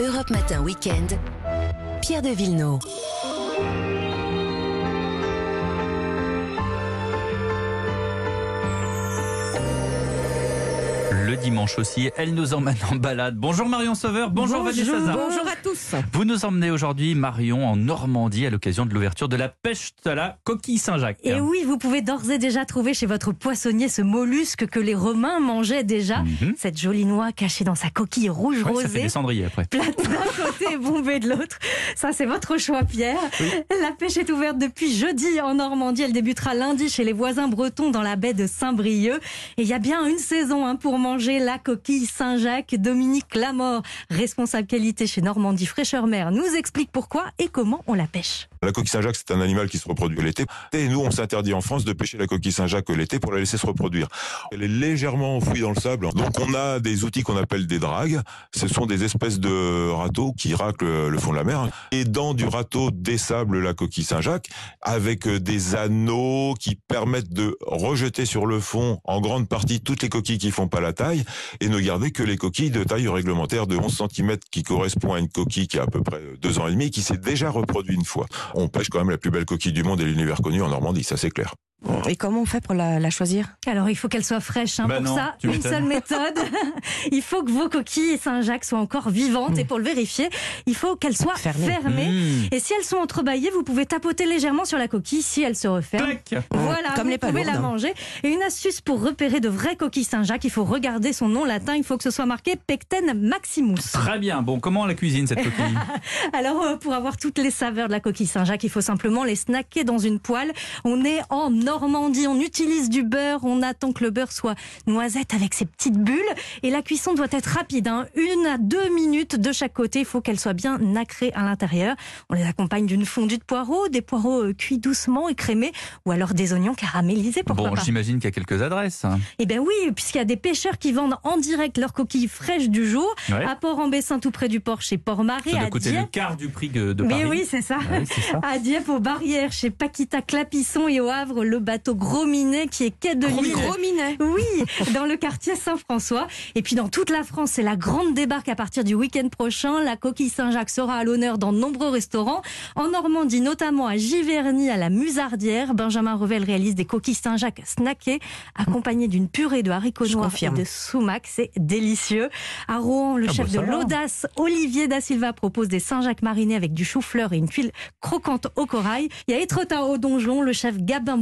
Europe Matin Weekend. Pierre de Villeneuve. Le dimanche aussi, elle nous emmène en balade. Bonjour Marion Sauveur, bonjour, Vanessa Zah. Bonjour à tous. Vous nous emmenez aujourd'hui, Marion, en Normandie à l'occasion de l'ouverture de la pêche à la coquille Saint-Jacques. Et oui, vous pouvez d'ores et déjà trouver chez votre poissonnier ce mollusque que les Romains mangeaient déjà. Mhm. Cette jolie noix cachée dans sa coquille rouge Ouais, ça fait rosée. des cendriers après. Plate d'un côté et bombée de l'autre. Ça, c'est votre choix, Pierre. La pêche est ouverte depuis jeudi en Normandie. Elle débutera lundi chez les voisins bretons dans la baie de Saint-Brieuc. Et il y a bien une saison hein, pour manger la coquille Saint-Jacques. Dominique Lamort, responsable qualité chez Normandie Fraîcheur Mer, nous explique pourquoi et comment on la pêche. La coquille Saint-Jacques, c'est un animal qui se reproduit l'été. Et nous, on s'interdit en France de pêcher la coquille Saint-Jacques l'été pour la laisser se reproduire. Elle est légèrement enfouie dans le sable. Donc, on a des outils qu'on appelle des dragues. Ce sont des espèces de râteaux qui raclent le fond de la mer. Et dans du râteau dessable la coquille Saint-Jacques avec des anneaux qui permettent de rejeter sur le fond en grande partie toutes les coquilles qui font pas la taille et ne garder que les coquilles de taille réglementaire de 11 cm qui correspond à une coquille qui a à peu près deux ans et demi qui s'est déjà reproduite une fois. On pêche quand même la plus belle coquille du monde et l'univers connu en Normandie, ça c'est clair. Et comment on fait pour la, la choisir? Alors, il faut qu'elle soit fraîche. Hein. Bah pour non, ça, une seule méthode. il faut que vos coquilles Saint-Jacques soient encore vivantes. Et pour le vérifier, il faut qu'elles soient Fermées. fermées. Mmh. Et si elles sont entrebâillées, vous pouvez tapoter légèrement sur la coquille si elle se referme. Clac Voilà, Comme vous les pouvez la palourdes. manger. Et une astuce pour repérer de vraies coquilles Saint-Jacques, il faut regarder son nom latin. Il faut que ce soit marqué Pecten Maximus. Très bien. Bon, comment on la cuisine cette coquille? Alors, euh, pour avoir toutes les saveurs de la coquille Saint-Jacques, il faut simplement les snacker dans une poêle. On est en Normandie, on utilise du beurre, on attend que le beurre soit noisette avec ses petites bulles. Et la cuisson doit être rapide, hein. une à deux minutes de chaque côté. Il faut qu'elle soit bien nacrée à l'intérieur. On les accompagne d'une fondue de poireaux, des poireaux euh, cuits doucement, écrémés, ou alors des oignons caramélisés, Bon, j'imagine qu'il y a quelques adresses. hein. Eh bien oui, puisqu'il y a des pêcheurs qui vendent en direct leurs coquilles fraîches du jour, Ouais. à Port-en-Bessin, tout près du port, chez doit à coûter Dieppe. le quart du prix de Mais Paris. oui, c'est ça. Ouais, ça. À Dieppe, aux Barrières, chez Paquita Clapisson et au Havre, le bateau Gros Minet qui est quai de l'île. Gros minet. Oui, dans le quartier Saint-François. Et puis dans toute la France, c'est la grande débarque à partir du week-end prochain. La coquille Saint-Jacques sera à l'honneur dans de nombreux restaurants. En Normandie, notamment à Giverny, à la Musardière, Benjamin Revel réalise des coquilles Saint-Jacques snackées, accompagnées d'une purée de haricots noirs et de sumac. C'est délicieux. À Rouen, le Ah chef bah de va. l'audace, Olivier Da Silva, propose des Saint-Jacques marinés avec du chou-fleur et une tuile croquante au corail. Il y a Étretat au donjon, le chef Gabin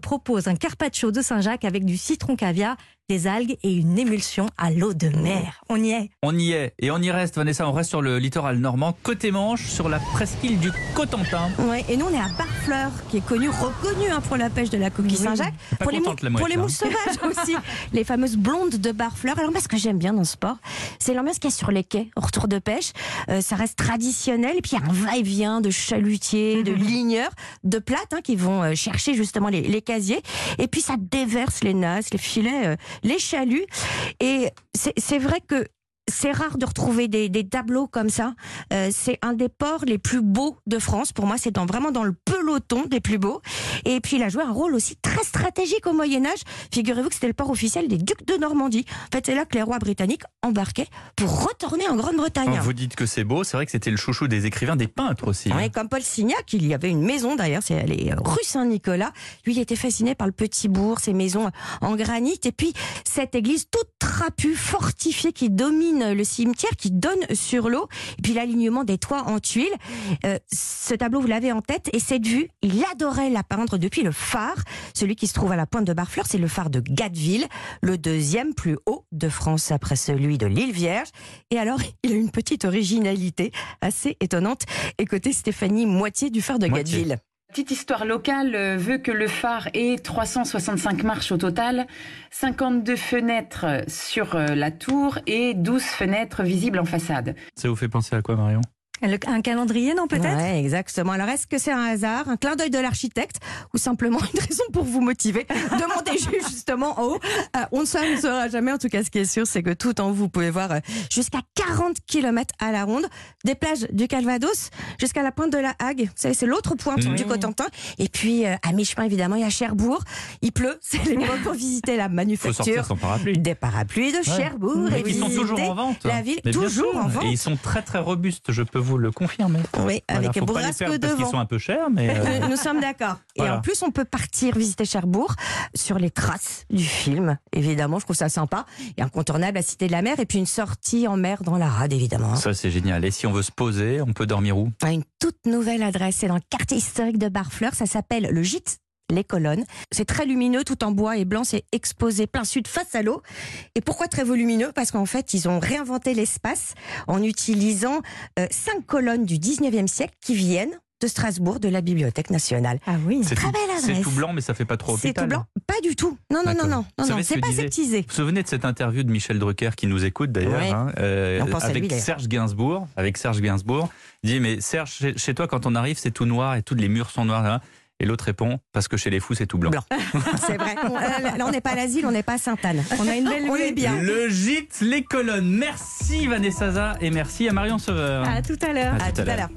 Propose un carpaccio de Saint-Jacques avec du citron caviar, des algues et une émulsion à l'eau de mer. On y est. On y est. Et on y reste, Vanessa. On reste sur le littoral normand, côté Manche, sur la presqu'île du Cotentin. Ouais, et nous, on est à Barfleur, qui est connu, reconnu hein, pour la pêche de la coquille Saint-Jacques. Pour les, la pour les là. mouches sauvages aussi. les fameuses blondes de Barfleur. Alors, moi, ce que j'aime bien dans ce sport, c'est l'ambiance qu'il y a sur les quais, au retour de pêche. Euh, ça reste traditionnel. Et puis, il y a un va-et-vient de chalutiers, de ligneurs, de plates hein, qui vont euh, chercher justement les, les casiers. Et puis, ça déverse les nasses, les filets, euh, les chaluts. Et c'est vrai que c'est rare de retrouver des, des tableaux comme ça. Euh, c'est un des ports les plus beaux de France. Pour moi, c'est dans, vraiment dans le peloton des plus beaux. Et puis, il a joué un rôle aussi très stratégique au Moyen Âge. Figurez-vous que c'était le port officiel des ducs de Normandie. En fait, c'est là que les rois britanniques embarquaient pour retourner en Grande-Bretagne. Vous dites que c'est beau. C'est vrai que c'était le chouchou des écrivains, des peintres aussi. Ouais, comme Paul Signac, il y avait une maison d'ailleurs, c'est euh, rue Saint-Nicolas. Lui, il était fasciné par le petit bourg, ces maisons en granit, et puis cette église toute trapue, fortifiée, qui domine le cimetière, qui donne sur l'eau, et puis l'alignement des toits en tuiles. Euh, ce tableau, vous l'avez en tête, et cette vue, il adorait la peindre depuis le phare, celui qui se trouve à la pointe de Barfleur, c'est le phare de Gatteville, le deuxième plus haut de France après celui de l'île Vierge. Et alors, il a une petite originalité assez étonnante. Écoutez Stéphanie Moitié du phare de. Gatteville. Petite histoire locale euh, veut que le phare ait 365 marches au total, 52 fenêtres sur euh, la tour et 12 fenêtres visibles en façade. Ça vous fait penser à quoi, Marion? Le- Un calendrier, non, peut-être? Ouais, exactement. Alors, est-ce que c'est un hasard, un clin d'œil de l'architecte ou simplement une raison pour vous motiver? Demandez justement en haut. Euh, on ne saura, jamais. En tout cas, ce qui est sûr, c'est que tout en haut, vous pouvez voir euh, jusqu'à 40 km à la ronde, des plages du Calvados jusqu'à la pointe de la Hague. Vous savez, c'est l'autre pointe du Cotentin. Et puis, euh, à mi-chemin, évidemment, il y a Cherbourg. Il pleut. C'est les moments pour visiter la Faut manufacture. sortir son parapluie. Des parapluies de Cherbourg. Mais et qui sont toujours en vente. La ville, toujours sûr. en vente. Et ils sont très très robustes, je peux vous le confirmer. Oui, Voilà, avec bourrasque perdre parce qu'ils devant. sont un peu chers, mais euh, Nous, nous sommes d'accord. Et en plus, on peut partir visiter Cherbourg sur les traces du film. Évidemment, je trouve ça sympa. Et incontournable, la Cité de la Mer. Et puis une sortie en mer dans la rade, évidemment. ça c'est génial. Et si on veut se poser, on peut dormir où? À Une toute nouvelle adresse. C'est dans le quartier historique de Barfleur. Ça s'appelle le Gîte. Les colonnes. C'est très lumineux, tout en bois et blanc. C'est exposé plein sud face à l'eau. Et pourquoi très volumineux? Parce qu'en fait, ils ont réinventé l'espace en utilisant euh, cinq colonnes du 19e siècle qui viennent de Strasbourg, de la Bibliothèque nationale. Ah oui. C'est Très tout, belle c'est adresse. tout blanc, mais ça fait pas trop C'est tout blanc Pas du tout. Non, non, non, non, non, non. ce C'est pas disait- aseptisé. Vous vous souvenez de cette interview de Michel Drucker qui nous écoute d'ailleurs, Oui. hein, euh, lui, avec. Serge Gainsbourg. Avec Serge Gainsbourg, il dit mais Serge, chez, chez toi quand on arrive c'est tout noir et tous les murs sont noirs. hein. Et l'autre répond parce que chez les fous c'est tout blanc. Blanc. C'est vrai. On- Là, on n'est pas à l'asile, on n'est pas à Sainte-Anne. On a une belle On est bien. Le gîte, les colonnes. Merci Vanessa Zaza et merci à Marion Sauveur. À tout à l'heure. À À tout à l'heure.